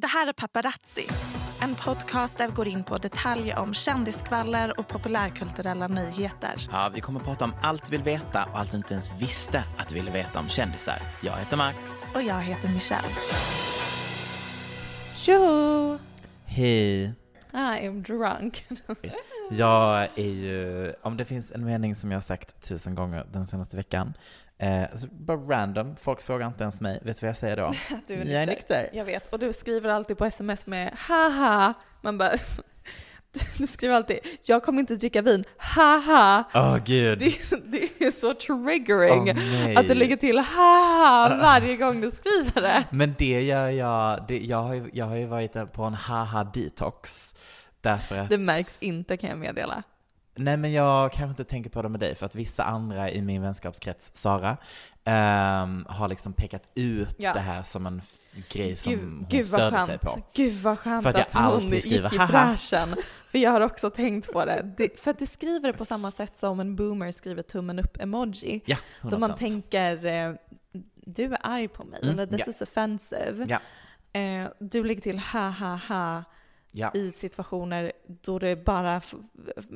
Det här är Paparazzi, en podcast där vi går in på detaljer om kändiskvaller och populärkulturella nyheter. Ja, vi kommer att prata om allt vi vill veta och allt du inte ens visste att du ville veta om kändisar. Jag heter Max. Och jag heter Michelle. Tjoho! Hej. I am drunk. Jag är ju, om det finns en mening som jag har sagt tusen gånger den senaste veckan, eh, alltså bara random, folk frågar inte ens mig, vet du vad jag säger då? Du är Jag är nykter. Jag vet. Och du skriver alltid på sms med haha. Man bara... Du skriver alltid, jag kommer inte dricka vin, haha. Åh gud. Det, är- det är så triggering nej. att du lägger till haha varje gång du skriver det. Men det gör jag, det, jag, har ju, jag har ju varit på en haha detox. Därför att, Det märks inte kan jag meddela. Nej men jag kanske inte tänker på det med dig, för att vissa andra i min vänskapskrets, Sara, ehm, har liksom pekat ut Ja. det här som en grej som Gud, hon gud vad störde sig på. Gud vad skönt För att jag att hon alltid gick skriver, i bräschen. För jag har också tänkt på det. det. För att du skriver det på samma sätt som en boomer skriver tummen upp-emoji. Ja, Då man 100%. tänker, eh, du är arg på mig, Mm, eller this ja. is offensive. Eh, du lägger till ha ha ha ja. i situationer då det bara,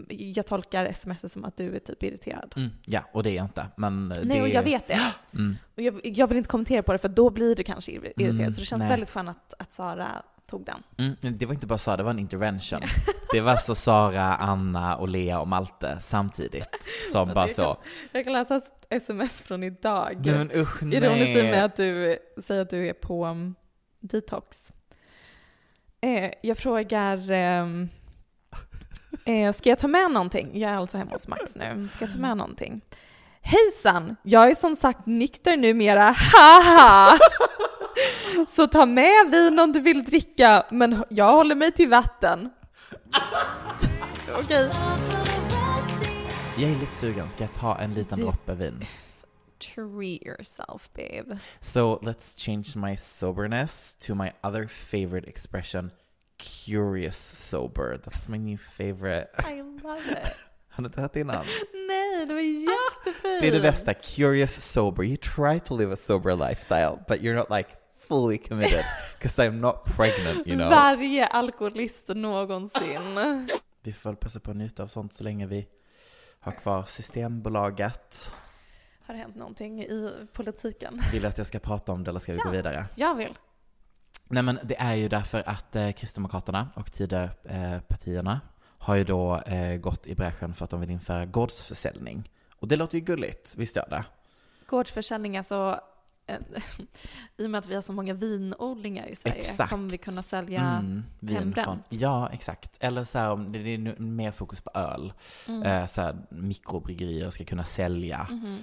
jag tolkar sms som att du är typ irriterad. Mm, ja, och det är jag inte. Men eh, Nej, det... och jag vet det. Mm. Och jag, jag vill inte kommentera på det för då blir du kanske irri- irriterad. Mm, så det känns nej. väldigt skönt att, att Sara tog den. Mm, det var inte bara Sara, det var en intervention. Det var så Sara, Anna och Lea och Malte samtidigt. Som bara så, Jag kan läsa ett sms från idag. nej men usch Ironiskt i med nej. att du säger att du är på um, detox. Eh, jag frågar, ehm, eh, ska jag ta med någonting? Jag är alltså hemma hos Max nu. Ska jag ta med någonting? Hejsan! Jag är som sagt nykter numera, haha! Så ta med vin om du vill dricka, men jag håller mig till vatten. Okej. Jag är lite sugen, ska jag ta en liten droppe vin? Treat yourself babe. So let's change my soberness to my other favorite expression, curious sober. That's my new favorite. I love it. Har du inte hört det innan? Nej, det var jättefint. Det är det bästa, curious sober. You try to live a sober lifestyle, but you're not like fully committed, because I'm not pregnant, you know. Varje alkoholist någonsin. Vi får väl passa på att njuta av sånt så länge vi har kvar Systembolaget. Har hänt någonting i politiken? Vill du att jag ska prata om det eller ska vi Ja. gå vidare? Jag vill. Nej men det är ju därför att eh, Kristdemokraterna och Tidöpartierna eh, har ju då eh, gått i bräschen för att de vill införa gårdsförsäljning. Och det låter ju gulligt, visst gör det? Gårdsförsäljning, alltså i och med att vi har så många vinodlingar i Sverige Exakt. kommer vi kunna sälja Mm, hembränt. Ja, exakt. Eller så här, om det är mer fokus på öl. Mm. Eh, så här, mikrobryggerier ska kunna sälja. Mhm.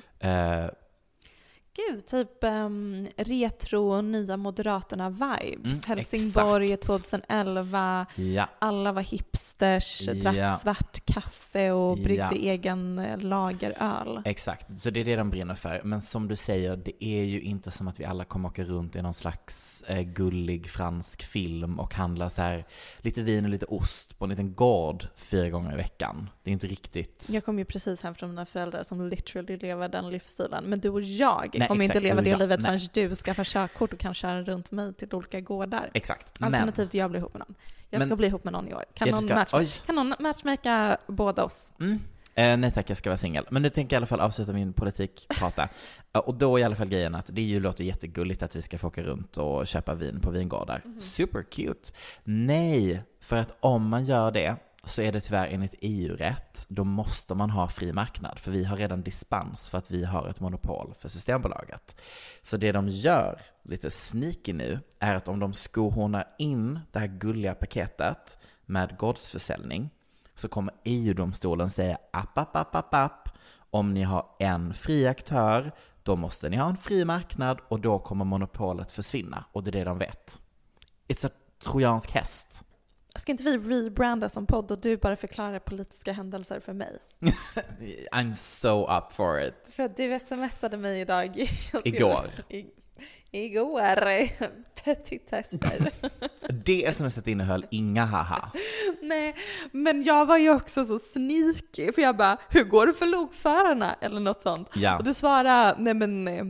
Gud, typ um, retro nya Moderaterna-vibes. Mm, Helsingborg exakt. 2011. Ja, Alla var hipsters, drack Ja. svart kaffe och bryggde Ja. egen eh, lageröl. exakt. Så det är det de brinner för. Men som du säger, det är ju inte som att vi alla kommer åka runt i någon slags eh, gullig fransk film och handla så här lite vin och lite ost på en liten gård fyra gånger i veckan. Det är inte riktigt... Jag kom ju precis hem från mina föräldrar som literally lever den livsstilen. Men du och jag Nej, kommer inte exakt, leva du och det jag. livet Nej. förrän du skaffar körkort och kan köra runt mig till olika gårdar. Exakt. Men, Alternativt jag blir ihop med någon. Jag Men- ska bli ihop med någon i år. Kan, Ja, någon, ska- match, kan någon matchmaka båda oss? Mm. Eh, nej tack, jag ska vara singel. Men nu tänker jag i alla fall avsluta min politikprata. Eh, och då i alla fall grejen att det ju låter jättegulligt att vi ska få åka runt och köpa vin på vingårdar. Super cute. Nej, för att om man gör det så är det tyvärr enligt EU-rätt, då måste man ha fri marknad. För vi har redan dispens för att vi har ett monopol för Systembolaget. Så det de gör, lite sneaky nu, är att om de skohornar in det här gulliga paketet med gårdsförsäljning så kommer EU-domstolen säga app, app, app, app, app. Om ni har en fri aktör, då måste ni ha en fri marknad och då kommer monopolet försvinna. Och det är det de vet. It's a trojansk häst. Ska inte vi rebranda som podd och du bara förklarar politiska händelser för mig? I'm so up for it. För att du smsade mig idag. Igår. I, igår. Petitesser. Det smset innehöll inga haha. Nej, men jag var ju också så sneaky för jag bara, hur går det för lokförarna? Eller något sånt. Ja. Och du svarade, nej men eh,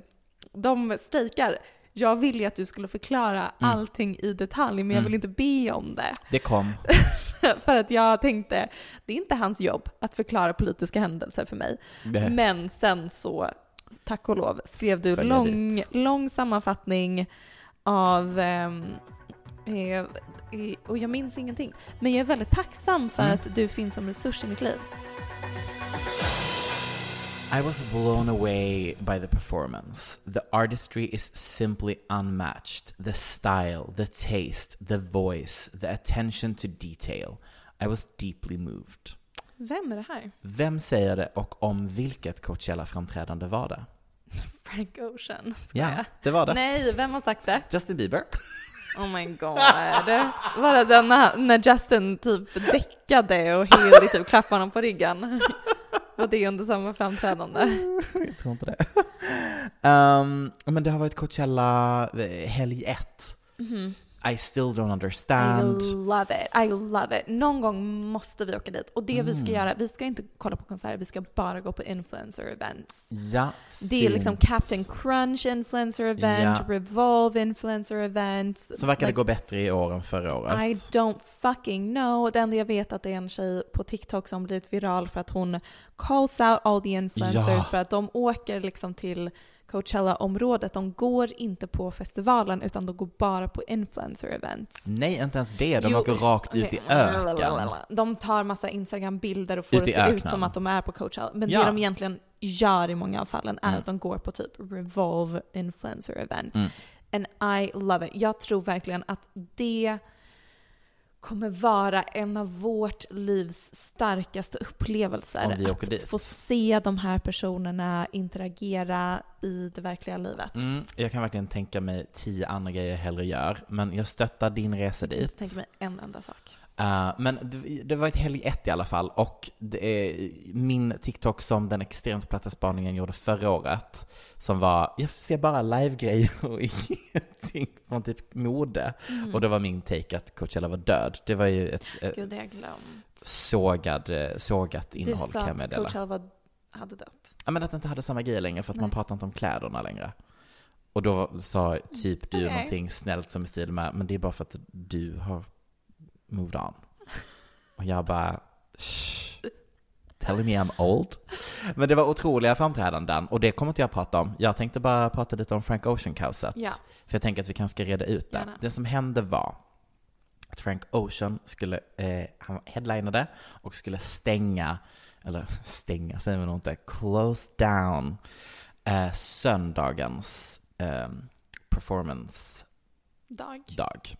de strejkar. Jag ville ju att du skulle förklara Mm. allting i detalj, men jag vill inte be om det. Det kom. för att jag tänkte, det är inte hans jobb att förklara politiska händelser för mig. Det. Men sen så, tack och lov, skrev du lång, dit. lång sammanfattning av ehm, eh, eh, och jag minns ingenting. Men jag är väldigt tacksam för Mm. att du finns som resurs i mitt liv. I was blown away by the performance. The artistry is simply unmatched. The style, the taste, the voice, the attention to detail. I was deeply moved. Vem är det här? Vem säger det och om vilket Coachella-framträdande var det? Frank Ocean? Ja, jag? det var det. Nej, vem har sagt det? Justin Bieber. Oh my god. Var det när Justin typ däckade och Haley typ klappade honom på ryggen? Var det under samma framträdande? Jag tror inte det. Um, men det har varit Coachella eh, helg ett. I still don't I understand. love it, I love it. Någon gång måste vi åka dit. Och det vi Mm. ska göra, vi ska inte kolla på konserter, vi ska bara gå på influencer events. Ja, Det är liksom fint. Captain Crunch influencer event, Ja. Revolve influencer event. Så verkar det Like, gå bättre i år än förra året. I don't fucking know. Det enda jag vet är att det är en tjej på TikTok som blivit viral för att hon calls out all the influencers Ja. för att de åker liksom till Coachella-området. De går inte på festivalen utan de går bara på influencer events. Nej, inte ens det. De Jo, åker rakt ut i öken. De tar massa Instagram-bilder och får Ut det se ut öknen. som att de är på Coachella. Men Ja. det de egentligen gör i många av fallen är Mm. att de går på typ Revolve influencer event. Mm. And I love it. Jag tror verkligen att det kommer vara en av vårt livs starkaste upplevelser. Att dit. få se de här personerna interagera i det verkliga livet. Mm, jag kan verkligen tänka mig tio andra grejer jag hellre gör, men jag stöttar din resa Jag dit. tänker mig en enda sak. Uh, men det, det var ett helg ett i alla fall, och min TikTok som den extremt platta spaningen gjorde förra året, som var, jag ser bara live-grejer och ingenting från typ mode. Mm. Och det var min take att Coachella var död. Det var ju ett, ett Gud, sågad, eh, sågat Du innehåll sa kan jag att meddela. Coachella var, hade dött. Ja, men att det inte hade samma grejer längre för att man Nej. pratar inte om kläderna längre. Och då sa typ du Okej. någonting snällt som i stil med, men det är bara för att du har moved on. Och jag bara, shh, telling me I'm old. Men det var otroliga framträdanden och det kommer inte jag prata om. Jag tänkte bara prata lite om Frank Ocean-kaoset. Ja. För jag tänker att vi kanske ska reda ut det. Gärna. Det som hände var att Frank Ocean skulle, eh, han headlinade och skulle stänga, eller stänga säger man nog inte, close down eh, söndagens eh, performance Dag. dag.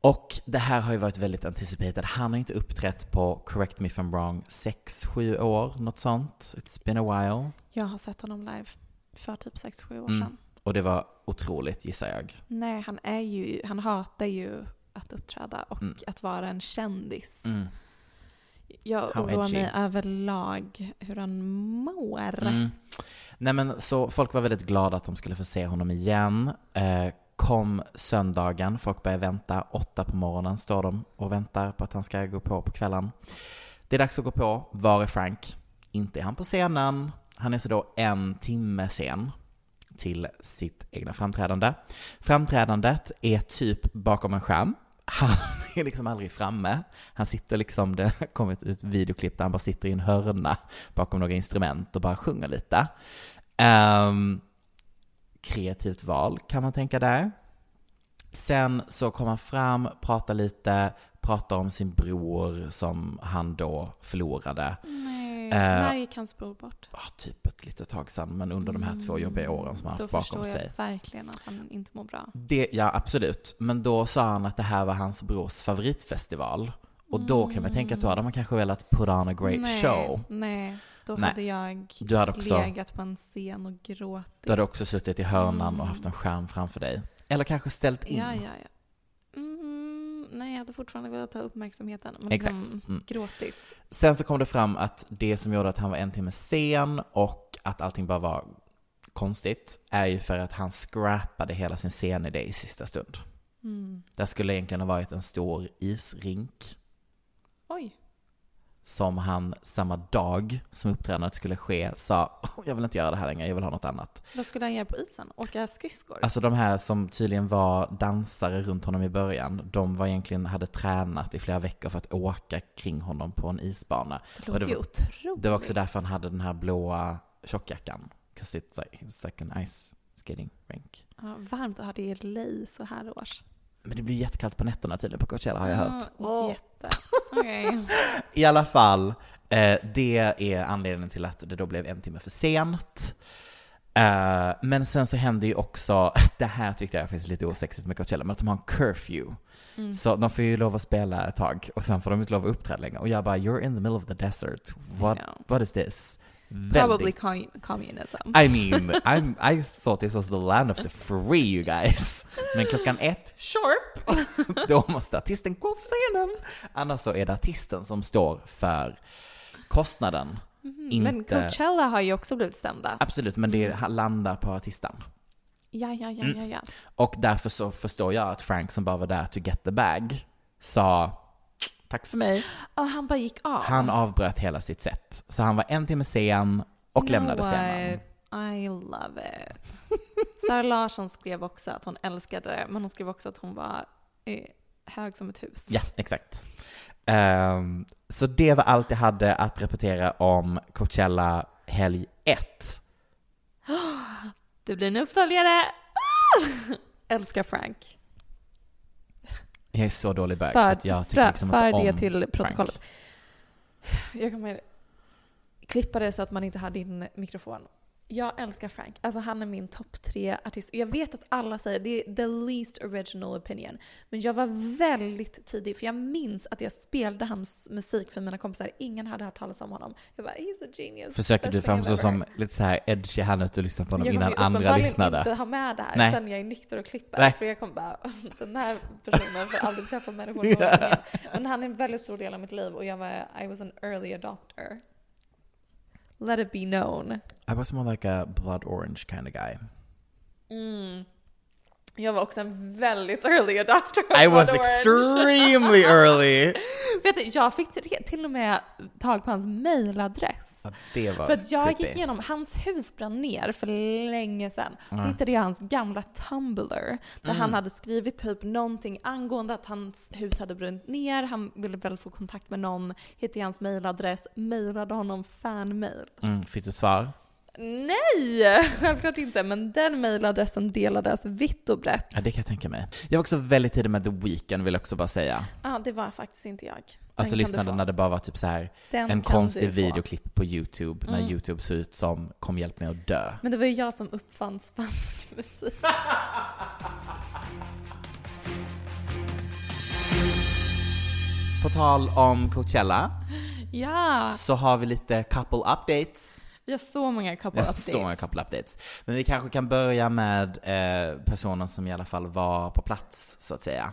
Och det här har ju varit väldigt anticipated. Han har inte uppträtt på, correct me if I'm wrong, sex, sju år, något sånt. It's been a while. Jag har sett honom live. För typ 6-7 år Mm. sedan. Och det var otroligt gissar jag. Nej, han är ju, han hatar ju att uppträda och Mm. att vara en kändis. Mm. Jag How oroar edgy. mig överlag hur han mår. Mm. Nej men så folk var väldigt glada att de skulle få se honom igen. Eh, kom söndagen, folk börjar vänta. Åtta på morgonen står de och väntar på att han ska gå på på kvällen. Det är dags att gå på. Var är Frank? Inte är han på scenen. Han är så då en timme sen till sitt egna framträdande. Framträdandet är typ bakom en skärm. Han är liksom aldrig framme. Han sitter liksom, det har kommit ut videoklipp där han bara sitter i en hörna bakom några instrument och bara sjunger lite. Um, kreativt val kan man tänka där. Sen så kommer han fram, pratar lite, pratar om sin bror som han då förlorade. Nej, Eh, när gick hans bror bort? Ah, typ ett litet tag sedan, men under de här två jobbiga åren som han Då haft bakom förstår sig. jag verkligen att han inte mår bra. Det, ja, absolut. Men då sa han att det här var hans brors favoritfestival. Och då kan man tänka att då hade man kanske velat put on a great nej, show. Nej, då Nej. hade jag Du hade också- legat på en scen och gråtit. Du hade också suttit i hörnan Mm. och haft en skärm framför dig. Eller kanske ställt in. Ja, ja, ja. Mm, nej, jag hade fortfarande velat ta uppmärksamheten. Men Exakt. liksom Mm. gråtit. Sen så kom det fram att det som gjorde att han var en timme sen och att allting bara var konstigt är ju för att han scrappade hela sin scenidé i sista stund. Mm. Det skulle egentligen ha varit en stor isrink Oj. Som han samma dag som uppträdandet skulle ske sa "Åh, jag vill inte göra det här längre, jag vill ha något annat. Vad skulle han göra på isen? Åka skridskor? Alltså de här som tydligen var dansare runt honom i början, de var egentligen, hade tränat i flera veckor för att åka kring honom på en isbana. det låter det ju var- otroligt. Det var också därför han hade den här blåa tjockjackan. 'Cause it's like, it like an ice skating rink. Ja, varmt att ha det i LA så här års. Men det blir jättekallt på nätterna tydligen på Coachella har jag hört. Ja, jätte. I alla fall, eh, det är anledningen till att det då blev en timme för sent. Eh, men sen så hände ju också, det här tyckte jag faktiskt är lite osexigt med Coachella, men att de har en curfew. Mm. Så de får ju lov att spela ett tag och sen får de inte lov att uppträda längre. Och jag bara, you're in the middle of the desert. What, what is this? Probably com- communism. I mean, I'm, I thought this was the land of the free you guys. Men klockan ett, sharp, då måste artisten gå på scenen. Annars så är det artisten som står för kostnaden. Men inte- Coachella har ju också blivit stämda. Absolut, men det landar på artisten. Ja, ja, ja, Mm. ja, ja. Och därför så förstår jag att Frank som bara var där to get the bag sa tack för mig. Ja, han bara gick av. Han avbröt hela sitt set. Så han var en timme sen och lämnade No, scenen. I love it. Sara Larsson skrev också att hon älskade det, men hon skrev också att hon var eh, hög som ett hus. Ja, exakt. Ehm, så det var allt jag hade att rapportera om Coachella helg 1. Det blir en uppföljare. Ah! Älskar Frank. Jag är så dålig bög för För, att jag tycker för, liksom för det till Frank. protokollet. Jag kommer klippa det så att man inte har din mikrofon. Jag älskar Frank. Alltså han är min topp tre artist. Jag vet att alla säger det är the least original opinion. Men jag var väldigt tidig för jag minns att jag spelade hans musik för mina kompisar. Ingen hade hört talas om honom. Jag bara, he's a genius. Försöker du framstå som ever heard." lite så här edgy här nu att du lyssnar på honom jag innan kommer andra lyssnade? inte ha med det här Nej. sen jag är nykter och klipper. Nej. För jag kommer bara, den här personen får aldrig träffa människor någonsin igen. Men han är en väldigt stor del av mitt liv och jag var, I was an early adopter. Let it be known. I was more like a blood orange kind of guy. Mm. Jag var också en väldigt early adopter. I was extremely early! Vet du, jag fick till- och med tag på hans mailadress. Ja, det var För att jag creepy. gick igenom, hans hus brann ner för länge sedan. Så Mm. hittade jag hans gamla Tumblr. Där Mm. han hade skrivit typ någonting angående att hans hus hade brunnit ner. Han ville väl få kontakt med någon. Hittade hans mailadress. Mailade honom fanmail. Mm, fick du svar? Nej! Självklart inte. Men den mailadressen delades vitt och brett. Ja, det kan jag tänka mig. Jag var också väldigt tidig med The Weeknd vill jag också bara säga. Ja, det var faktiskt inte jag. Den Alltså lyssnade när det bara var typ så här Den en konstig videoklipp på YouTube när Mm. YouTube såg ut som Kom hjälp mig att dö. Men det var ju jag som uppfann spansk musik. På tal om Coachella Ja! så har vi lite couple updates. Vi har så många couple updates. så många couple updates. Men vi kanske kan börja med eh, personen som i alla fall var på plats, så att säga.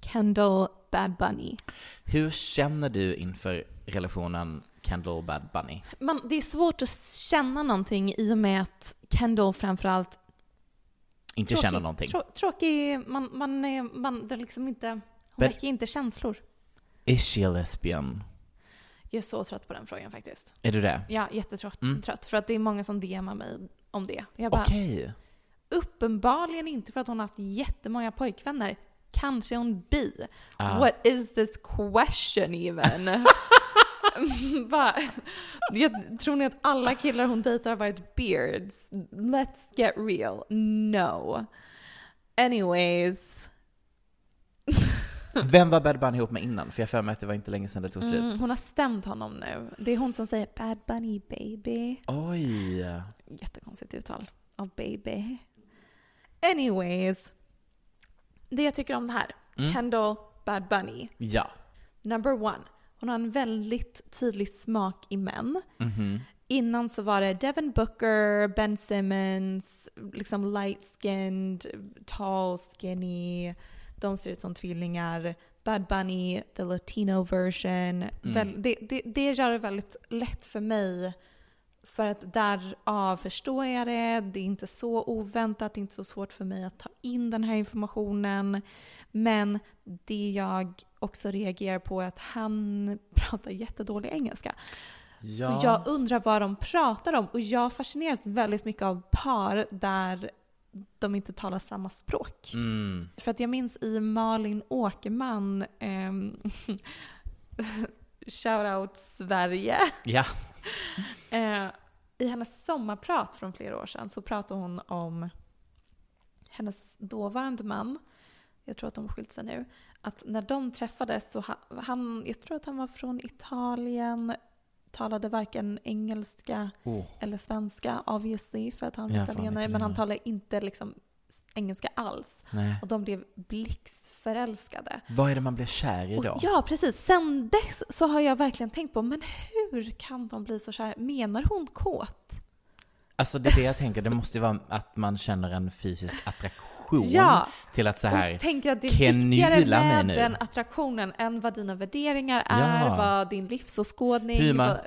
Kendall Bad Bunny. Hur känner du inför relationen Kendall Bad Bunny? Man, det är svårt att känna någonting i och med att Kendall framförallt Inte tråkig, känner någonting. Trå, tråkig, man, man, man, det är liksom inte, hon väcker inte känslor. Is she a lesbian? Jag är så trött på den frågan faktiskt. Är du det? Ja, jättetrött. Mm. Trött, för att det är många som DMar mig om det. Jag bara, Okej. uppenbarligen inte för att hon har haft jättemånga pojkvänner. Kanske hon bi. Ah. What is this question even? Bara, jag tror ni att alla killar hon dejtar har varit beards? Let's get real. No. Anyways. Vem var Bad Bunny ihop med innan? För jag för mig att det var inte länge sedan det tog slut. Mm, hon har stämt honom nu. Det är hon som säger Bad Bunny baby. Oj. Jättekonstigt uttal av baby. Anyways. Det jag tycker om det här. Mm. Kendall Bad Bunny. Ja. Number one. Hon har en väldigt tydlig smak i män. Mhm. Innan så var det Devin Booker, Ben Simmons, liksom light-skinned, tall, skinny. De ser ut som tvillingar. Bad Bunny, the latino version. Väl, det, det, det gör det väldigt lätt för mig. För att därav förstår jag det. Det är inte så oväntat, det är inte så svårt för mig att ta in den här informationen. Men det jag också reagerar på är att han pratar jättedålig engelska. Ja. Så jag undrar vad de pratar om. Och jag fascineras väldigt mycket av par där de inte talar samma språk. Mm. För att jag minns i Malin Åkerman, um, shoutout Sverige, Ja. eh, i hennes sommarprat från flera år sedan så pratade hon om hennes dåvarande man, jag tror att de har skilt sig nu, att när de träffades så ha, han, jag tror att han var från Italien, talade varken engelska Oh. eller svenska obviously för att han är italienare, men han talade inte liksom engelska alls. Nej. Och de blev blixtförälskade. Vad är det man blir kär i Och, då? ja, precis. Sen dess så har jag verkligen tänkt på, men hur kan de bli så kära? Menar hon kåt? Alltså det är det jag tänker, det måste ju vara att man känner en fysisk attraktion Ja. till att så här, och tänker att det är viktigare mig med nu. den attraktionen än vad dina värderingar är, Ja. vad din livsåskådning, Hur man- vad,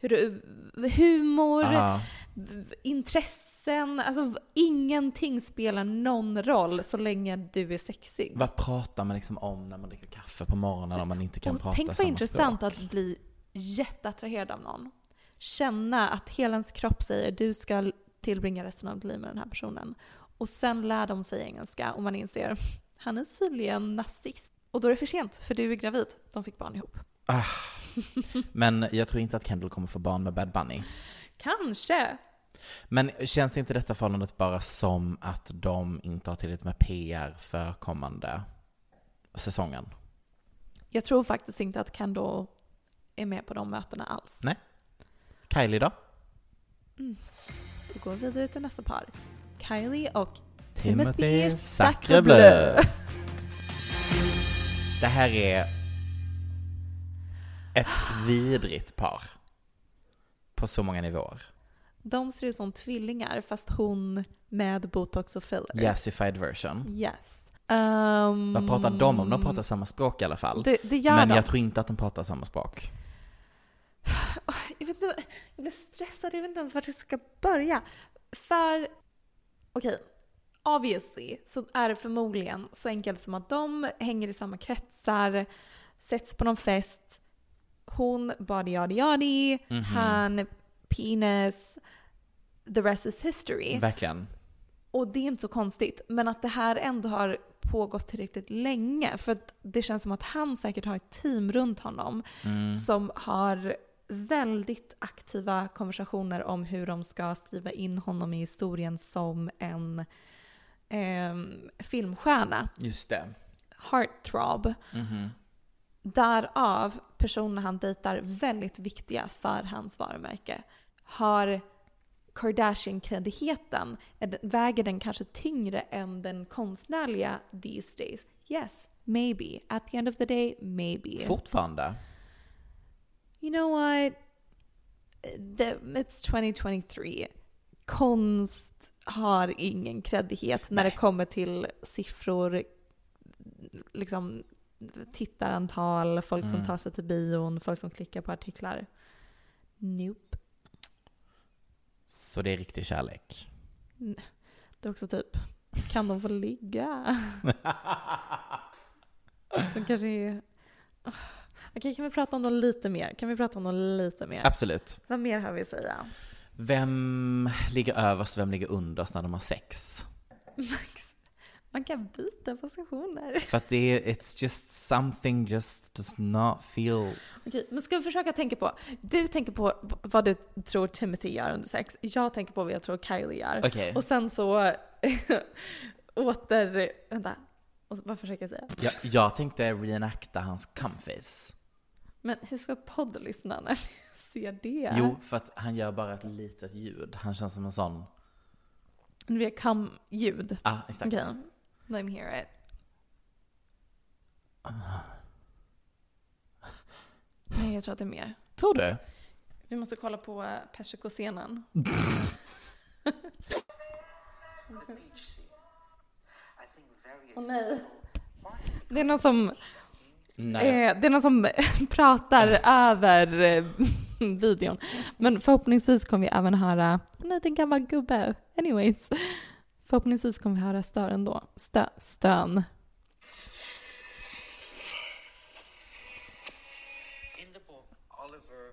hur du, humor, aha, intressen. Alltså ingenting spelar någon roll så länge du är sexig. vad pratar man liksom om när man dricker kaffe på morgonen om man inte kan Och prata tänk vad samma intressant språk? att bli jätteattraherad av någon. Känna att hela ens kropp säger du ska tillbringa resten av ditt liv med den här personen. Och sen lär de sig engelska och man inser han är tydligen nazist. Och då är det för sent för du är gravid. De fick barn ihop. Ah. Men jag tror inte att Kendall kommer få barn med Bad Bunny. Kanske. Men känns inte detta förhållandet bara som att de inte har tillräckligt med PR för kommande säsongen? Jag tror faktiskt inte att Kendall är med på de mötena alls. Nej. Kylie då? Då går vi vidare till nästa par. Kylie och Timothy Sacrebleu. Sacrebleu. Det här är ett vidrigt par. På så många nivåer. De ser ut som tvillingar fast hon med botox och fillers. Yassified version. Yes. Um, Vad pratar de om? De pratar samma språk i alla fall. Det, det gör Men de. jag tror inte att de pratar samma språk. jag, vet inte, jag blir stressad, jag vet inte ens vart jag ska börja. För, okej, obviously så är det förmodligen så enkelt som att de hänger i samma kretsar, sätts på någon fest, hon body yadi yadi, Mhm. han penis, the rest is history. Verkligen. Och det är inte så konstigt, men att det här ändå har pågått tillräckligt länge. För att det känns som att han säkert har ett team runt honom Mm. som har väldigt aktiva konversationer om hur de ska skriva in honom i historien som en ehm, filmstjärna. Just det. Heartthrob. Mhm. Därav personerna han dejtar väldigt viktiga för hans varumärke. Har Kardashian-kreddigheten, väger den kanske tyngre än den konstnärliga these days? Yes, maybe. At the end of the day, maybe. Fortfarande. You know what? the, it's 2023. Konst har ingen kreddighet när det kommer till siffror, liksom tittarantal, folk som Mm. tar sig till bion, folk som klickar på artiklar. Nope. Så det är riktig kärlek. Det är också typ, kan de få ligga? De kanske är... Okej, kan vi prata om dem lite mer? Kan vi prata om dem lite mer? Absolut. Vad mer har vi att säga? Vem ligger överst, vem ligger underst när de har sex? Max, man kan byta positioner. För att det är, it's just something just does not feel... Okej, men ska vi försöka tänka på, du tänker på vad du tror Timothy gör under sex, jag tänker på vad jag tror Kylie gör. Okej. Och sen så åter, vänta, och så, vad försöker jag säga? Jag, jag tänkte reenacta hans cumface. Men hur ska poddlyssnarna se det? Jo, för att han gör bara ett litet ljud. Han känns som en sån... Det är kam-ljud. Ah, exakt. Okej, let me hear it. Nej, jag tror att det är mer. Tror du? Vi måste kolla på eh, persikoscenen. Åh nej. Det är någon som. Eh, det är någon som pratar över eh, videon. Men förhoppningsvis kommer vi även höra, en gammal gubbe. Anyways. Förhoppningsvis kommer vi höra stören då. Stö, stön. In the book, Oliver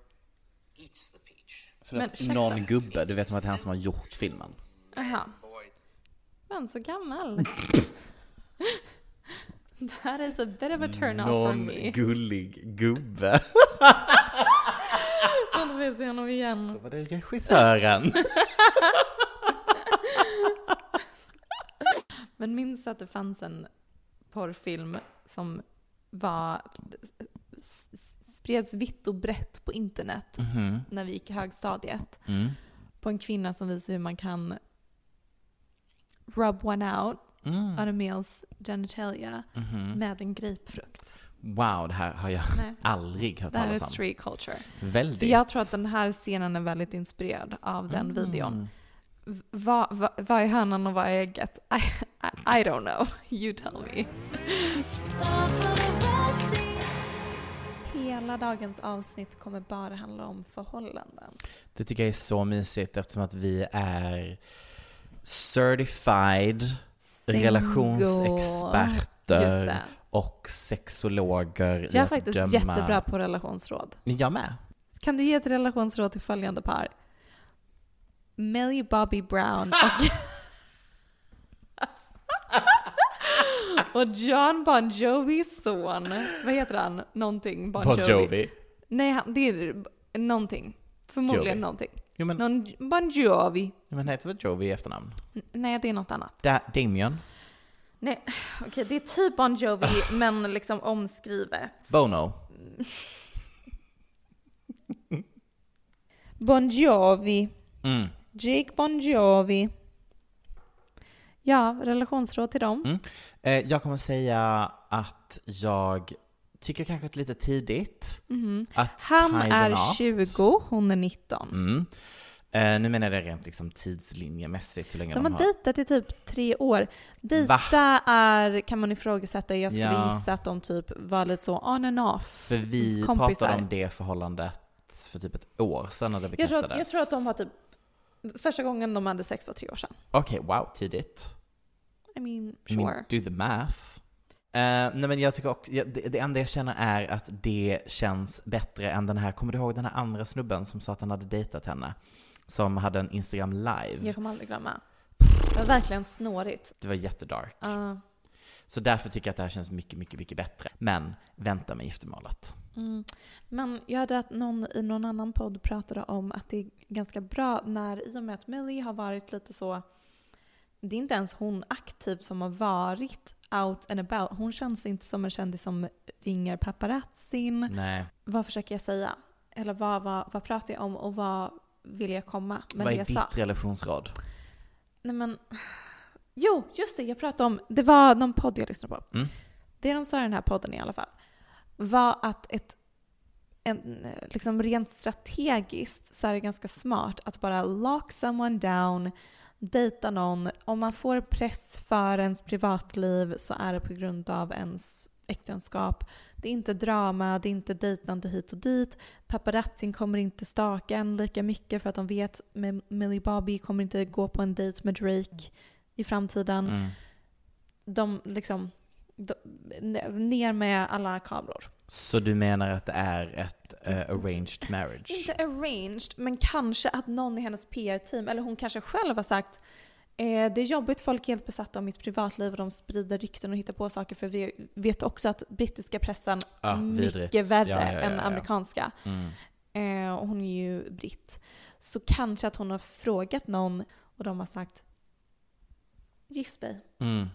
eats the peach. För Men att någon gubbe, du vet att det är han som har gjort filmen. Aha. Boy, Men så gammal. That is a bit of a turn off for Någon me. gullig gubbe. Vänta får jag se honom igen. Då var det regissören. Men minns att det fanns en porrfilm som var spreds vitt och brett på internet Mhm. när vi gick i högstadiet. Mm. På en kvinna som visar hur man kan rub one out Mm. on a males genitalia Mhm. med en grapefrukt. Wow, det här har jag Nej. aldrig hört Det här är talas om. street culture. Väldigt. För jag tror att den här scenen är väldigt inspirerad av den videon. Mm. V- Vad va, vad är hönan och vad är ägget? I, I, I don't know. You tell me. Hela dagens avsnitt kommer bara handla om förhållanden. Det tycker jag är så mysigt eftersom att vi är certified. Relationsexperter och sexologer Jag är faktiskt döma... jättebra på relationsråd. Jag med. Kan du ge ett relationsråd till följande par? Millie Bobby Brown och... och John Bon Jovis son. Vad heter han? Någonting Bon, Bon Jovi. Nej, han, det är någonting. Förmodligen Jovi. någonting. Jo men, Någon Bon Jovi. men heter väl Jovi i efternamn? N- Nej, det är något annat. Da Damien? Nej, okej, det är typ Bon Jovi, men liksom omskrivet. Bono? Bon Jovi. Mm. Jake Bon Jovi. Ja, relationsråd till dem. Mm. Eh, jag kommer säga att jag tycker kanske att lite tidigt att Han är knot. 20, hon är 19. Mm. Eh, nu menar jag det rent liksom tidslinjemässigt, hur länge De de, har dejtat i typ tre år. Dejta är, kan man ifrågasätta, jag skulle Ja. gissa att de typ var lite så on and off. För vi kompisar. pratade om det förhållandet för typ ett år sedan när det jag, tror bekräftades. att, jag tror att de har typ, första gången de hade sex var tre år sedan. Okej, wow, tidigt. I mean, I sure. mean, do the math. Eh, nej men jag tycker också, det, det enda jag känner är att det känns bättre än den här, kommer du ihåg den här andra snubben som sa att han hade dejtat henne? Som hade en Instagram live. Jag kommer aldrig glömma. Det var verkligen snårigt. Det var jättedark. Uh, Så därför tycker jag att det här känns mycket, mycket, mycket bättre. Men vänta med giftermålet. mm. Men jag hörde att någon i någon annan podd pratade om att det är ganska bra när, i och med att Millie har varit lite så, det är inte ens hon aktiv som har varit out and about. Hon känns inte som en kändis som ringer paparazzin. Nej. Vad försöker jag säga? Eller vad, vad, vad pratar jag om och vad vill jag komma med Vad det är ditt sa? relationsråd? Nej men, jo just det, jag pratade om, det var någon podd jag lyssnade på. Mm. Det de sa i den här podden i alla fall var att ett, en, liksom rent strategiskt så är det ganska smart att bara lock someone down, dejta någon. Om man får press för ens privatliv så är det på grund av ens äktenskap. Det är inte drama, det är inte dejtande hit och dit. Paparazzin kommer inte staka en lika mycket för att de vet med Millie Bobby kommer inte gå på en dejt med Drake i framtiden. Mm. De liksom, de, ner med alla kameror. Så du menar att det är ett eh, arranged marriage? Inte arranged, men kanske att någon i hennes PR-team, eller hon kanske själv har sagt eh, det är jobbigt, folk är helt besatta av mitt privatliv och de sprider rykten och hittar på saker för vi vet också att brittiska pressen vidrigt. mycket värre Ja, ja, ja, än amerikanska. Mm. Eh, och hon är ju britt. Så kanske att hon har frågat någon och de har sagt gift dig. Mm.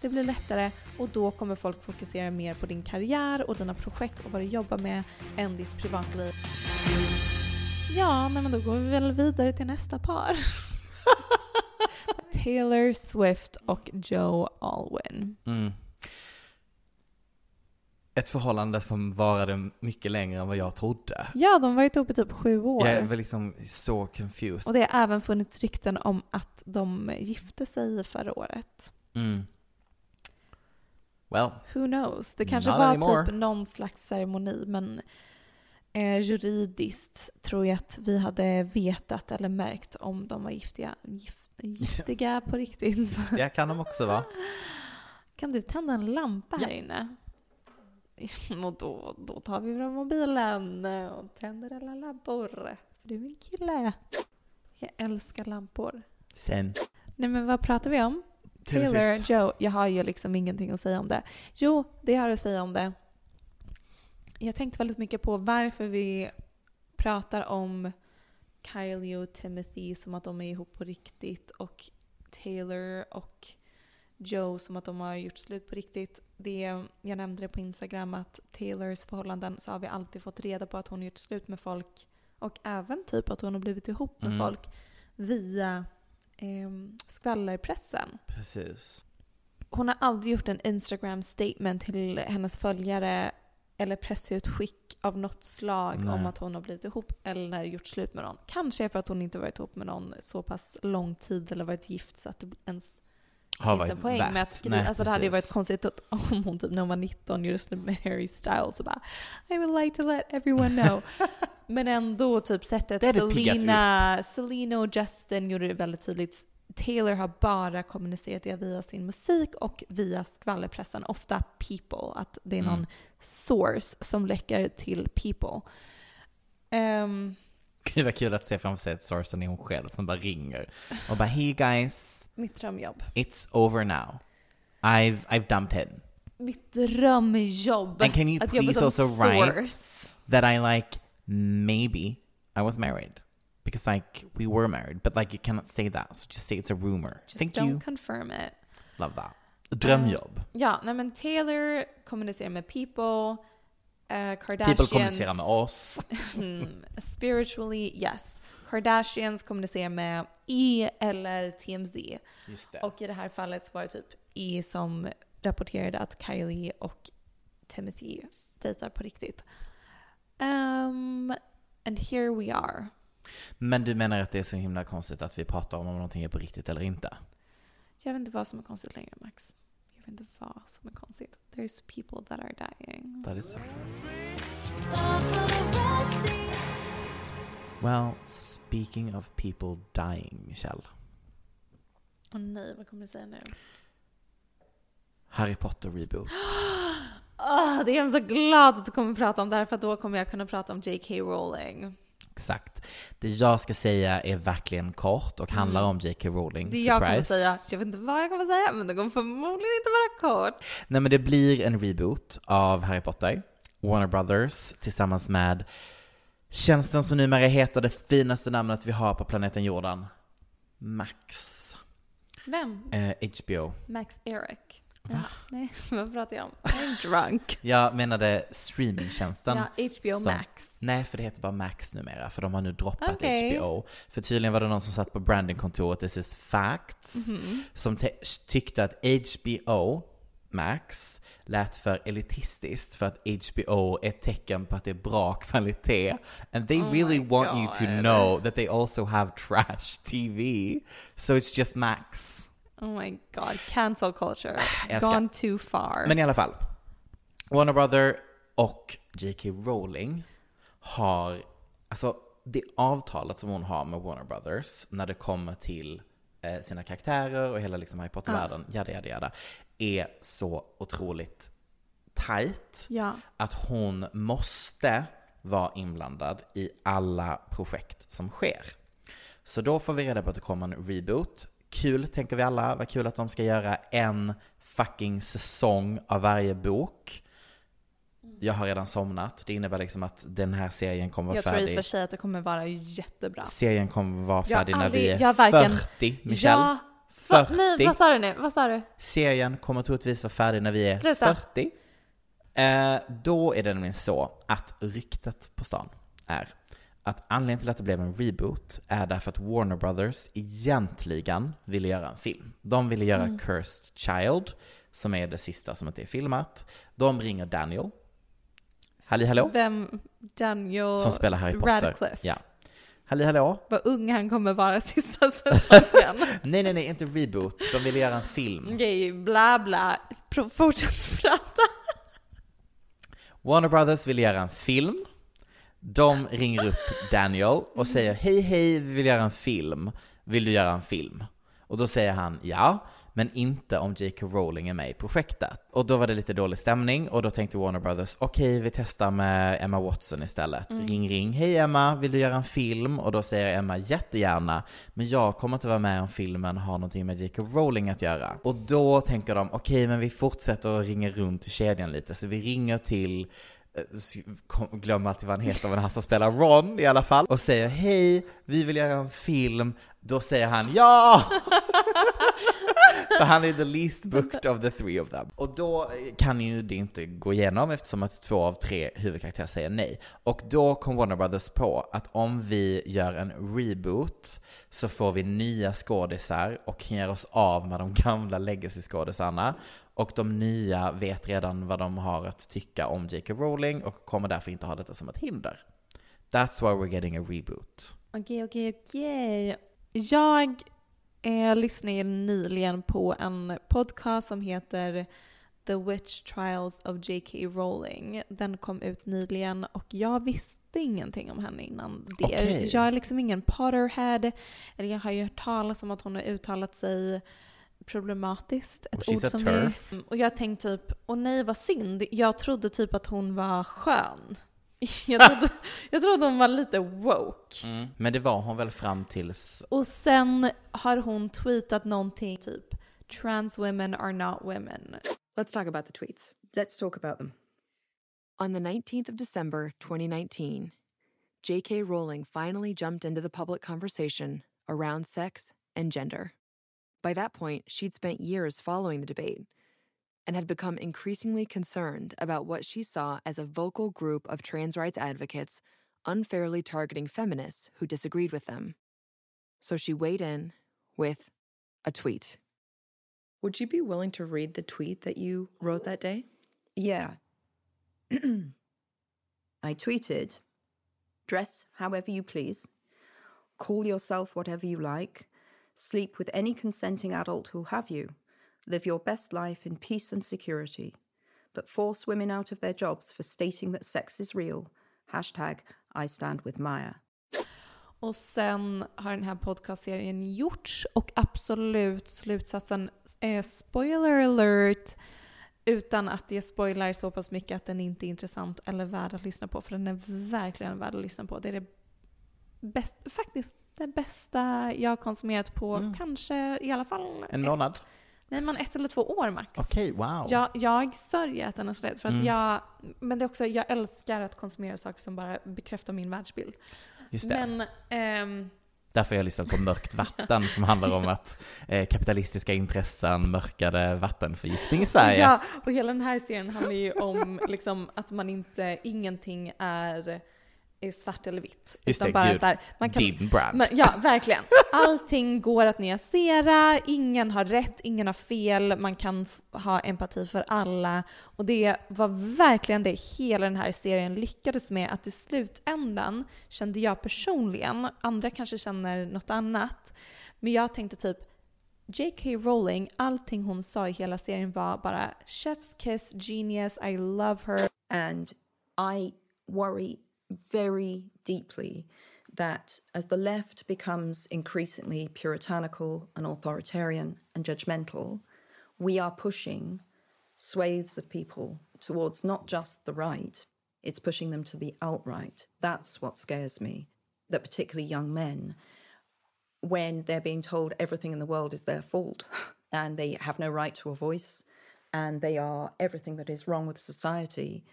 Det blir lättare och då kommer folk fokusera mer på din karriär och dina projekt och vad du jobbar med än ditt privatliv. Ja, men då går vi väl vidare till nästa par. Taylor Swift och Joe Alwyn. Mm. Ett förhållande som varade mycket längre än vad jag trodde. Ja, de har varit ihop i typ sju år. Jag var liksom så confused. Och det har även funnits rykten om att de gifte sig förra året. Mm. Well, Who knows? Det kanske var anymore. typ någon slags ceremoni men eh, juridiskt tror jag att vi hade vetat eller märkt om de var giftiga, gift, giftiga på riktigt. det kan de också vara. Kan du tända en lampa här inne? Och då, då tar vi fram mobilen och tänder alla lampor. För du är en kille. Jag älskar lampor. Sen. Nej men vad pratar vi om? Taylor Swift. Joe. Jag har ju liksom ingenting att säga om det. Jo, det har jag att säga om det. Jag tänkte väldigt mycket på varför vi pratar om Kylie och Timothy som att de är ihop på riktigt och Taylor och Joe som att de har gjort slut på riktigt. Det, jag nämnde det på Instagram att Taylors förhållanden så har vi alltid fått reda på att hon har gjort slut med folk och även typ att hon har blivit ihop med Mm. folk via eh, skvallerpressen. Precis. Hon har aldrig gjort en Instagram statement till hennes följare eller pressutskick av något slag Nej. om att hon har blivit ihop eller gjort slut med någon. Kanske för att hon inte varit ihop med någon så pass lång tid eller varit gift så att det ens Har varit en poäng värt. med att skriva. Nej, alltså det hade ju varit konstigt att om hon typ när hon var 19 gjorde slut med Harry Styles och bara I would like to let everyone know. Men ändå typ sättet Det Selena, Selena och Justin gjorde det väldigt tydligt. Taylor har bara kommunicerat det via sin musik och via skvallerpressen, ofta people, att det är någon Mm. source som läcker till people. Ehm, Gud vad kul att se framför sig att sourcen är hon själv som bara ringer och bara Hey guys, mitt drömjobb. it's over now. I've, I've dumped him. Mitt drömjobb. And can you att please also write that I like maybe I was married. Because like we were married, but like you cannot say that. So just say it's a rumor. Just Thank don't you. confirm it. Love that. Drömjobb. Ja, nej men Taylor kommunicerar med people. Uh, Kardashians. People kommunicerar med oss. Mm, spiritually, yes. Kardashians kommunicerar med E eller TMZ. Just det. Och i det här fallet så var det typ E som rapporterade att Kylie och Timothy dejtar på riktigt. Um, and here we are. Men du menar att det är så himla konstigt att vi pratar om om någonting är på riktigt eller inte? Jag vet inte vad som är konstigt längre, Max. Jag vet inte vad som är konstigt. There's people that are dying. That is so Well, speaking of people dying, Michelle. Åh nej, vad kommer du säga nu? Harry Potter reboot. Ah, det är jag så glad att du kommer prata om det här för då kommer jag kunna prata om J.K. Rowling. Exakt. Det jag ska säga är verkligen kort och handlar om J.K. Rowling. Mm. Det jag kommer Surprise. säga, jag vet inte vad jag kommer säga, men det kommer förmodligen inte vara kort. Nej men det blir en reboot av Harry Potter. Warner Brothers tillsammans med tjänsten som numera heter det finaste namnet vi har på planeten jorden. Max. Vem? Eh, HBO. Max Eric. Ja, nej, vad pratar jag om? I'm drunk. Jag menade streamingtjänsten. Ja, HBO som- Max. Nej, för det heter bara Max numera, för de har nu droppat Okej. HBO. För tydligen var det någon som satt på brandingkontoret, this is facts, Mhm. som te- tyckte att HBO Max lät för elitistiskt för att HBO är ett tecken på att det är bra kvalitet. And they Oh really want you to God. know that they also have trash TV. So it's just Max. Oh my god, cancel culture. Gone too far. Men i alla fall. Warner Brother och J.K. Rowling har, alltså det avtalet som hon har med Warner Brothers när det kommer till eh, sina karaktärer och hela liksom Harry Potter-världen, jada jada jada, är så otroligt tight ja. att hon måste vara inblandad i alla projekt som sker. Så då får vi reda på att det kommer en reboot. Kul, tänker vi alla. Vad kul att de ska göra en fucking säsong av varje bok. Jag har redan somnat. Det innebär liksom att den här serien kommer vara Jag tror i och färdig. för sig att det kommer vara jättebra. Serien kommer vara Jag färdig när aldrig- vi är jag har varken- 40, Michelle. Ja. Va, 40. nej, vad sa du nu? Vad sa du? Serien kommer troligtvis vara färdig när vi är Sluta. 40. Eh, då är det nämligen så att ryktet på stan är att anledningen till att det blev en reboot är därför att Warner Brothers egentligen ville göra en film. De ville göra Mm. Cursed Child, som är det sista som inte är filmat. De ringer Daniel. Halli hallå? Vem? Daniel Som spelar Harry Potter. Radcliffe. Ja. Halli hallå? Vad ung han kommer vara sista säsongen. Nej, nej, nej, inte reboot. De ville göra en film. Okej, bla bla. Pro- Fortsätt prata. Warner Brothers vill göra en film. De ringer upp Daniel och säger hej hej, vi vill göra en film. Vill du göra en film? Och då säger han ja, men inte om J.K. Rowling är med i projektet. Och då var det lite dålig stämning och då tänkte Warner Brothers okej, vi testar med Emma Watson istället. Ring ring, hej Emma, vill du göra en film? Och då säger Emma jättegärna, men jag kommer inte vara med om filmen har någonting med J.K. Rowling att göra. Och då tänker de okej, men vi fortsätter och ringer runt i kedjan lite, så vi ringer till Eh, glöm alltid vad han heter, men han som spelar Ron i alla fall, och säger hej, vi vill göra en film, då säger han ja! För han är the least booked of the three of them. Och då eh, kan ju det inte gå igenom eftersom att två av tre huvudkaraktärer säger nej. Och då kom Warner Brothers på att om vi gör en reboot så får vi nya skådisar och kan göra oss av med de gamla legacy-skådisarna. Och de nya vet redan vad de har att tycka om J.K. Rowling och kommer därför inte ha detta som ett hinder. That's why we're getting a reboot. Okej, okej, okej. Jag eh, lyssnade nyligen på en podcast som heter The Witch Trials of J.K. Rowling. Den kom ut nyligen och jag visste ingenting om henne innan det. Okej. Jag är liksom ingen Potterhead. Eller jag har ju hört talas om att hon har uttalat sig problematiskt. Ett Och she's ord som turf. Är, och jag tänkte typ, åh nej vad synd. Jag trodde typ att hon var skön. Jag trodde, jag trodde hon var lite woke. Mm. Men det var hon väl fram tills Och sen har hon tweetat någonting typ Trans women are not women. Let's talk about the tweets. Let's talk about them. On the 19th of December 2019, J.K. Rowling finally jumped into the public conversation around sex and gender. By that point, she'd spent years following the debate and had become increasingly concerned about what she saw as a vocal group of trans rights advocates unfairly targeting feminists who disagreed with them. So she weighed in with a tweet. Would you be willing to read the tweet that you wrote that day? Yeah. I tweeted dress however you please, call yourself whatever you like, sleep with any consenting adult who'll have you, live your best life in peace and security, but force women out of their jobs for stating that sex is real. Hashtag I stand with Maya. Och sen har den här podcastserien gjorts och absolut slutsatsen är spoiler alert utan att jag spoilar så pass mycket att den inte är intressant eller värd att lyssna på för den är verkligen värd att lyssna på. Det är det bäst, faktiskt det bästa jag har konsumerat på Mm. kanske i alla fall en månad. nej, men ett eller två år max. Okej, wow. Jag, jag sörjer att den är slut för att Mm. jag, men det är också, jag älskar att konsumera saker som bara bekräftar min världsbild. Just det. Men ehm, Därför har jag lyssnat på Mörkt vatten som handlar om att eh, kapitalistiska intressen mörkade vattenförgiftning i Sverige. Ja, och hela den här serien handlar ju om liksom att man inte, ingenting är är svart eller vitt. Just utan det, bara gud. så här, man kan, Din brand. men, ja, verkligen. Allting går att nyansera, ingen har rätt, ingen har fel, man kan ha empati för alla. Och det var verkligen det hela den här serien lyckades med, att i slutändan kände jag personligen, andra kanske känner något annat, men jag tänkte typ J.K. Rowling, allting hon sa i hela serien var bara chef's kiss, genius, I love her. And I worry very deeply that as the left becomes increasingly puritanical and authoritarian and judgmental, we are pushing swathes of people towards not just the right, it's pushing them to the alt right. That's what scares me. That particularly young men, when they're being told everything in the world is their fault and they have no right to a voice and they are everything that is wrong with society,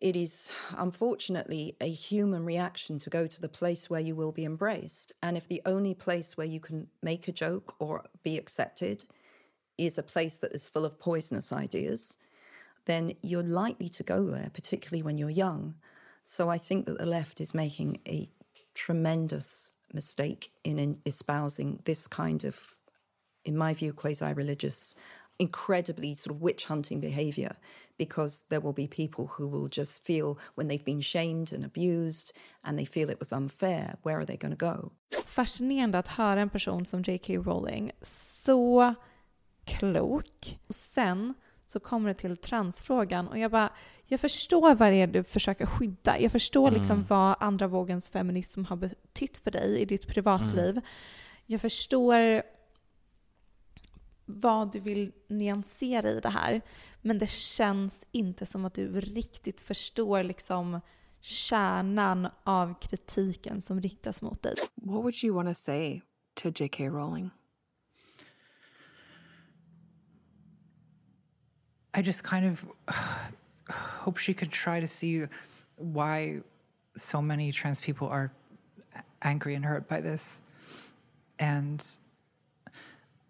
it is unfortunately a human reaction to go to the place where you will be embraced. And if the only place where you can make a joke or be accepted is a place that is full of poisonous ideas, then you're likely to go there, particularly when you're young. So I think that the left is making a tremendous mistake in, in espousing this kind of, in my view, quasi religious, incredibly sort of witch hunting behavior, because there will be people who will just feel when they've been shamed and abused and they feel it was unfair, where are they going to go? Fascinerande att höra en person som J.K. Rowling så klok. Och sen så kommer det till transfrågan och jag bara, jag förstår vad det är du försöker skydda. Jag förstår liksom vad andra vågens feminism har betytt för dig i ditt privatliv. Jag förstår vad du vill nyansera i det här. Men det känns inte som att du riktigt förstår liksom kärnan av kritiken som riktas mot dig. What would you want to say to J.K. Rowling? I just kind of hope she could try to see why so many trans people are angry and hurt by this. And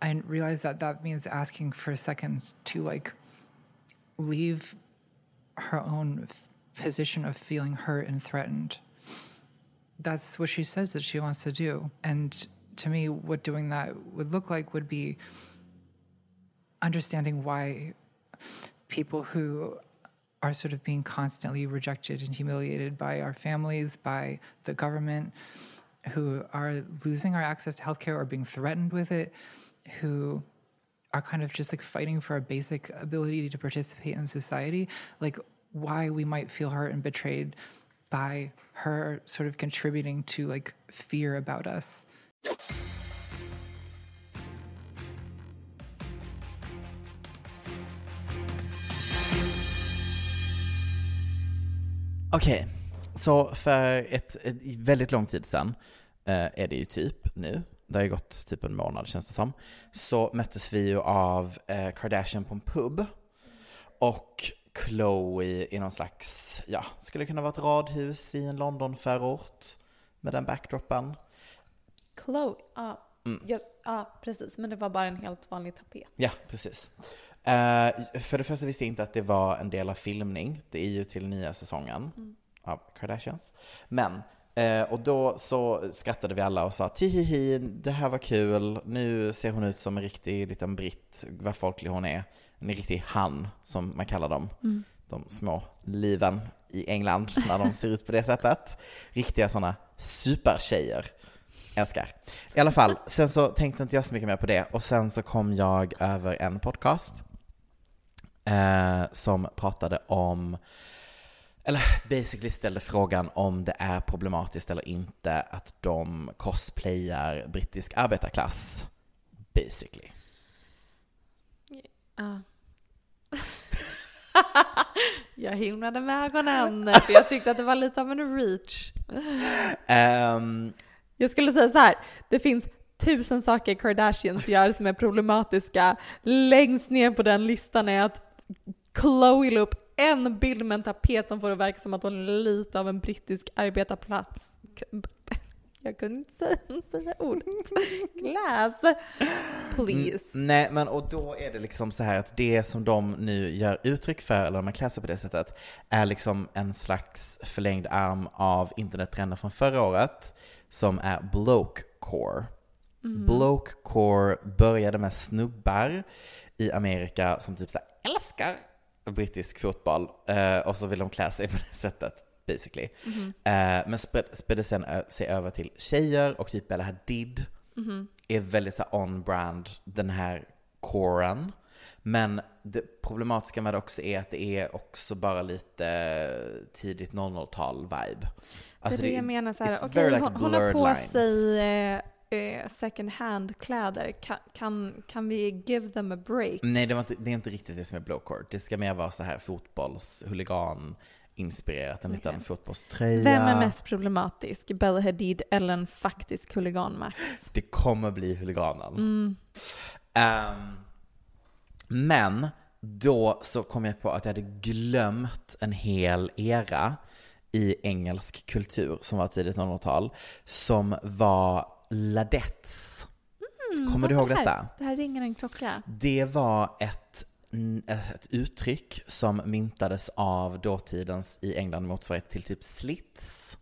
I realize that that means asking for a second to like leave her own f- position of feeling hurt and threatened. That's what she says that she wants to do. And to me, what doing that would look like would be understanding why people who are sort of being constantly rejected and humiliated by our families, by the government, who are losing our access to healthcare or being threatened with it, who are kind of just like fighting for a basic ability to participate in society, like why we might feel hurt and betrayed by her sort of contributing to like fear about us. Okej, så för ett, ett väldigt lång tid sedan, eh, är det ju typ nu, det har ju gått typ en månad känns det som, så möttes vi ju av eh, Kardashian på en pub och Chloe i någon slags, ja, skulle kunna vara ett radhus i en Londonförort med den backdropen. Chloe, ja, ja, ja precis. Men det var bara en helt vanlig tapet. Ja, precis. Eh, för det första visste jag inte att det var en del av filmning. Det är ju till nya säsongen av Kardashians. Men, eh, och då så skrattade vi alla och sa tihihi, det här var kul. Nu ser hon ut som en riktig liten britt, vad folklig hon är. En riktig han, som man kallar dem. De små liven i England när de ser ut på det sättet. Riktiga sådana supertjejer. Älskar. I alla fall, sen så tänkte inte jag så mycket mer på det och sen så kom jag över en podcast eh, som pratade om, eller basically ställde frågan om det är problematiskt eller inte att de cosplayar brittisk arbetarklass. Basically. Ja. jag himlade med ögonen för jag tyckte att det var lite av en reach. Ehm, Jag skulle säga så här, det finns tusen saker Kardashians gör som är problematiska. Längst ner på den listan är att Chloe la upp en bild med en tapet som får det verka som att hon är lite av en brittisk arbetarplats. Jag kunde inte säga, ordet. Glass. Please. Mm, nej, men och då är det liksom så här att det som de nu gör uttryck för, eller de klär sig på det sättet, är liksom en slags förlängd arm av internettrender från förra året, som är blokecore. Mm. Blokecore började med snubbar i Amerika som typ så här älskar brittisk fotboll, eh, och så vill de klä sig på det sättet. Basically. Mhm. Eh, men spred, sen ö- sig över till tjejer och typ Bella Hadid Mhm. är väldigt så on-brand, den här coren. Men det problematiska med det också är att det är också bara lite tidigt 00-tal-vibe. Alltså det är det jag menar så här, okej very like hon, har på lines. sig eh, second hand-kläder. Kan, kan, kan vi give them a break? Nej, det, var inte, det är inte riktigt det som är blowcore. Det ska mer vara så här fotbollshuligan inspirerat, en liten Okej. fotbollströja. Vem är mest problematisk? Bella Hadid eller en faktisk huligan-Max? Det kommer bli huliganen. Mm. Ehm, men då så kom jag på att jag hade glömt en hel era i engelsk kultur som var tidigt 00-tal, som var ladettes. Mm, Kommer du ihåg är det här? detta? Det här ringer en klocka. Det var ett, mm, ett uttryck som myntades av dåtidens i England motsvarighet till typ slits.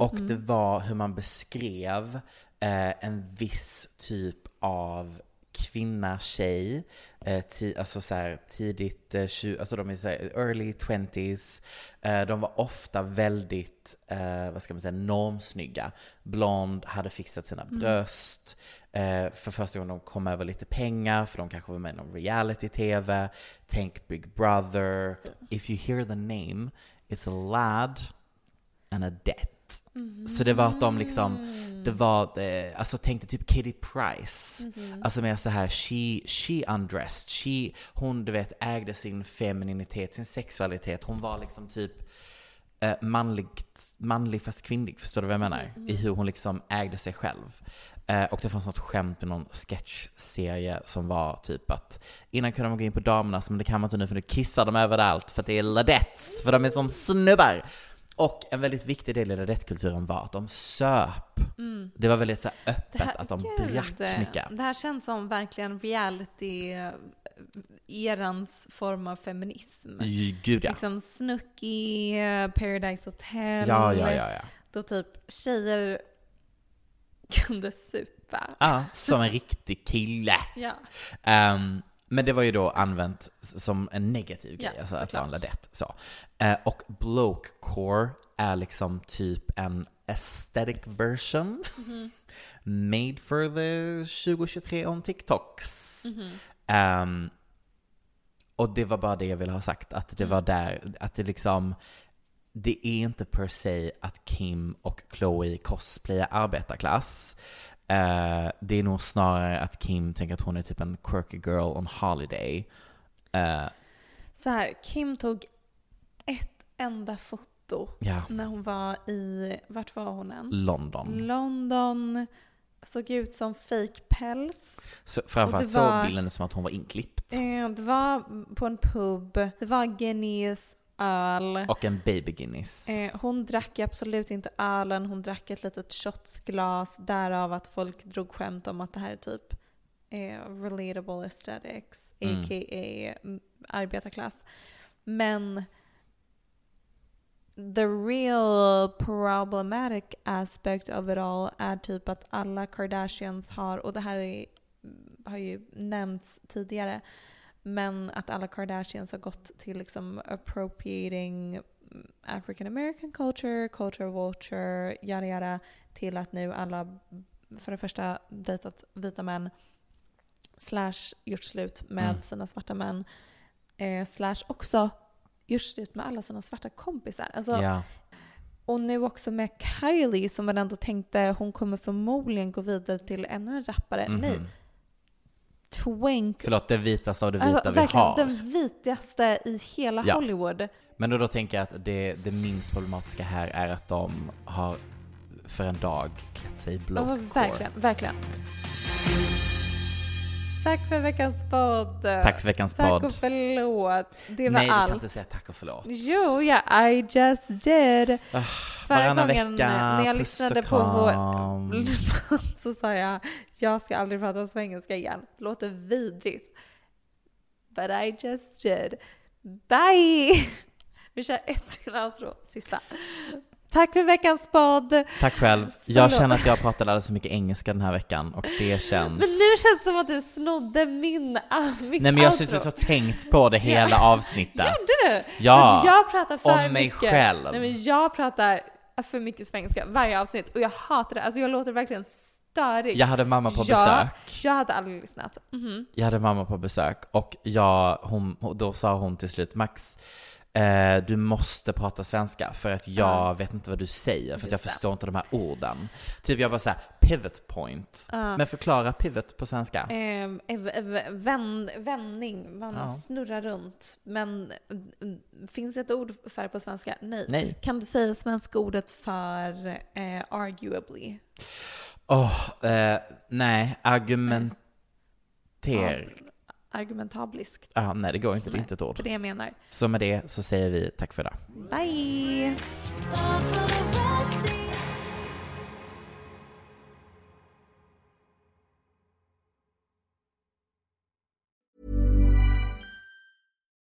Och Mhm. det var hur man beskrev eh, en viss typ av kvinna, tjej, eh, ti, alltså så här, tidigt, eh, 20, alltså de är så här, early 20s. Eh, de var ofta väldigt, eh, vad ska man säga, normsnygga. Blond, hade fixat sina Mm. bröst. Eh, för första gången de kom över lite pengar, för de kanske var med i någon reality-tv. Tänk Big Brother. If you hear the name, it's a lad and a debt. Så det var att de liksom, det var, eh, alltså tänkte typ Katie Price. Mhm. Alltså mer så här, she, she undressed, she, hon du vet ägde sin femininitet, sin sexualitet. Hon var liksom typ eh, manligt, manlig fast kvinnlig, förstår du vad jag menar? I hur hon liksom ägde sig själv. Eh, och det fanns något skämt i någon sketchserie som var typ att innan kunde man gå in på damernas men det kan man inte nu för nu kissar de överallt för att det är ladettes, för de är som snubbar. Och en väldigt viktig del i ladettkulturen var att de söp. Mm. Det var väldigt så öppet här- att de gud, drack mycket. Det här känns som verkligen reality-erans form av feminism. Gud ja. Liksom Snooki, Paradise Hotel. Ja, ja, ja, ja. Då typ tjejer kunde supa. Ja, som en riktig kille. Ja. Ehm, men det var ju då använt som en negativ grej, Ja, alltså att vara en såklart. ladett. Så. Eh, och blokecore är liksom typ en aesthetic version Mhm. made for the 2023 on TikToks. Mhm. Ehm, och det var bara det jag ville ha sagt, att det Mm. var där, att det liksom, det är inte per se att Kim och Chloe cosplayar arbetarklass. Eh, det är nog snarare att Kim tänker att hon är typ en quirky girl on holiday. Eh, Så här, Kim tog ett enda foto Ja. när hon var i, vart var hon ens? London. London. Såg ut som fake päls. Så Och framförallt såg bilden ut som att hon var inklippt. Eh, Det var på en pub. Det var Guinness öl. Och en baby Guinness. Eh, hon drack ju absolut inte ölen, hon drack ett litet shotsglas. Därav att folk drog skämt om att det här är typ eh, relatable aesthetics, Mm. a.k.a. mm, arbetarklass. Men the real problematic aspect of it all är typ att alla Kardashians har, och det här är, har ju nämnts tidigare, men att alla Kardashians har gått till liksom appropriating African American culture, culture vulture, yada yada, till att nu alla för det första dejtat vita män, slash gjort slut med Mm. sina svarta män, eh, slash också gjort slut med alla sina svarta kompisar. Alltså, Ja. Och nu också med Kylie som man ändå tänkte hon kommer förmodligen gå vidare till ännu en rappare. Mhm. Nej. Twink. Förlåt, det vitaste av det vita Alltså, vi verkligen har. den vitaste i hela Ja. Hollywood. Men då, då tänker jag att det, det minst problematiska här är att de har för en dag klätt sig i Ja, blokecore. verkligen, verkligen. Tack för veckans podd. Tack för veckans Tack podd. och förlåt. Det var Nej, du allt. kan inte säga tack och förlåt. Jo, ja, I just did. Förra gången vecka, när jag lyssnade på vår så sa jag jag ska aldrig prata svengelska igen. Låter vidrigt. But I just did. Bye! Vi kör ett till outro, sista. Tack för veckans podd. Tack själv. Jag känner att jag pratade alldeles för mycket engelska den här veckan och det känns... Men nu känns det som att du snodde min, ah, mitt Nej men jag har suttit och tänkt på det hela avsnittet. Gjorde du? Ja, att jag pratar för om mig mycket. själv. Nej men jag pratar för mycket svenska varje avsnitt och jag hatar det. Alltså jag låter verkligen störig. Jag hade mamma på Ja, besök. Jag hade aldrig lyssnat. Mhm. Jag hade mamma på besök och jag, hon, då sa hon till slut Max, eh, du måste prata svenska för att jag Ja. vet inte vad du säger för att jag det. förstår inte de här orden. Typ jag bara såhär, pivot point. Ja. Men förklara pivot på svenska. Ehm, ev- ev- vänd, vändning, man Ja. snurrar runt. Men mm, finns det ett ord för på svenska? Nej. Nej. Kan du säga svenska ordet för eh, arguably? Åh, eh, nej, argumenter. Argumentabliskt. Ja, nej det går inte, det är inte ett ord. Det är det jag menar. Så med det så säger vi tack för idag. Bye!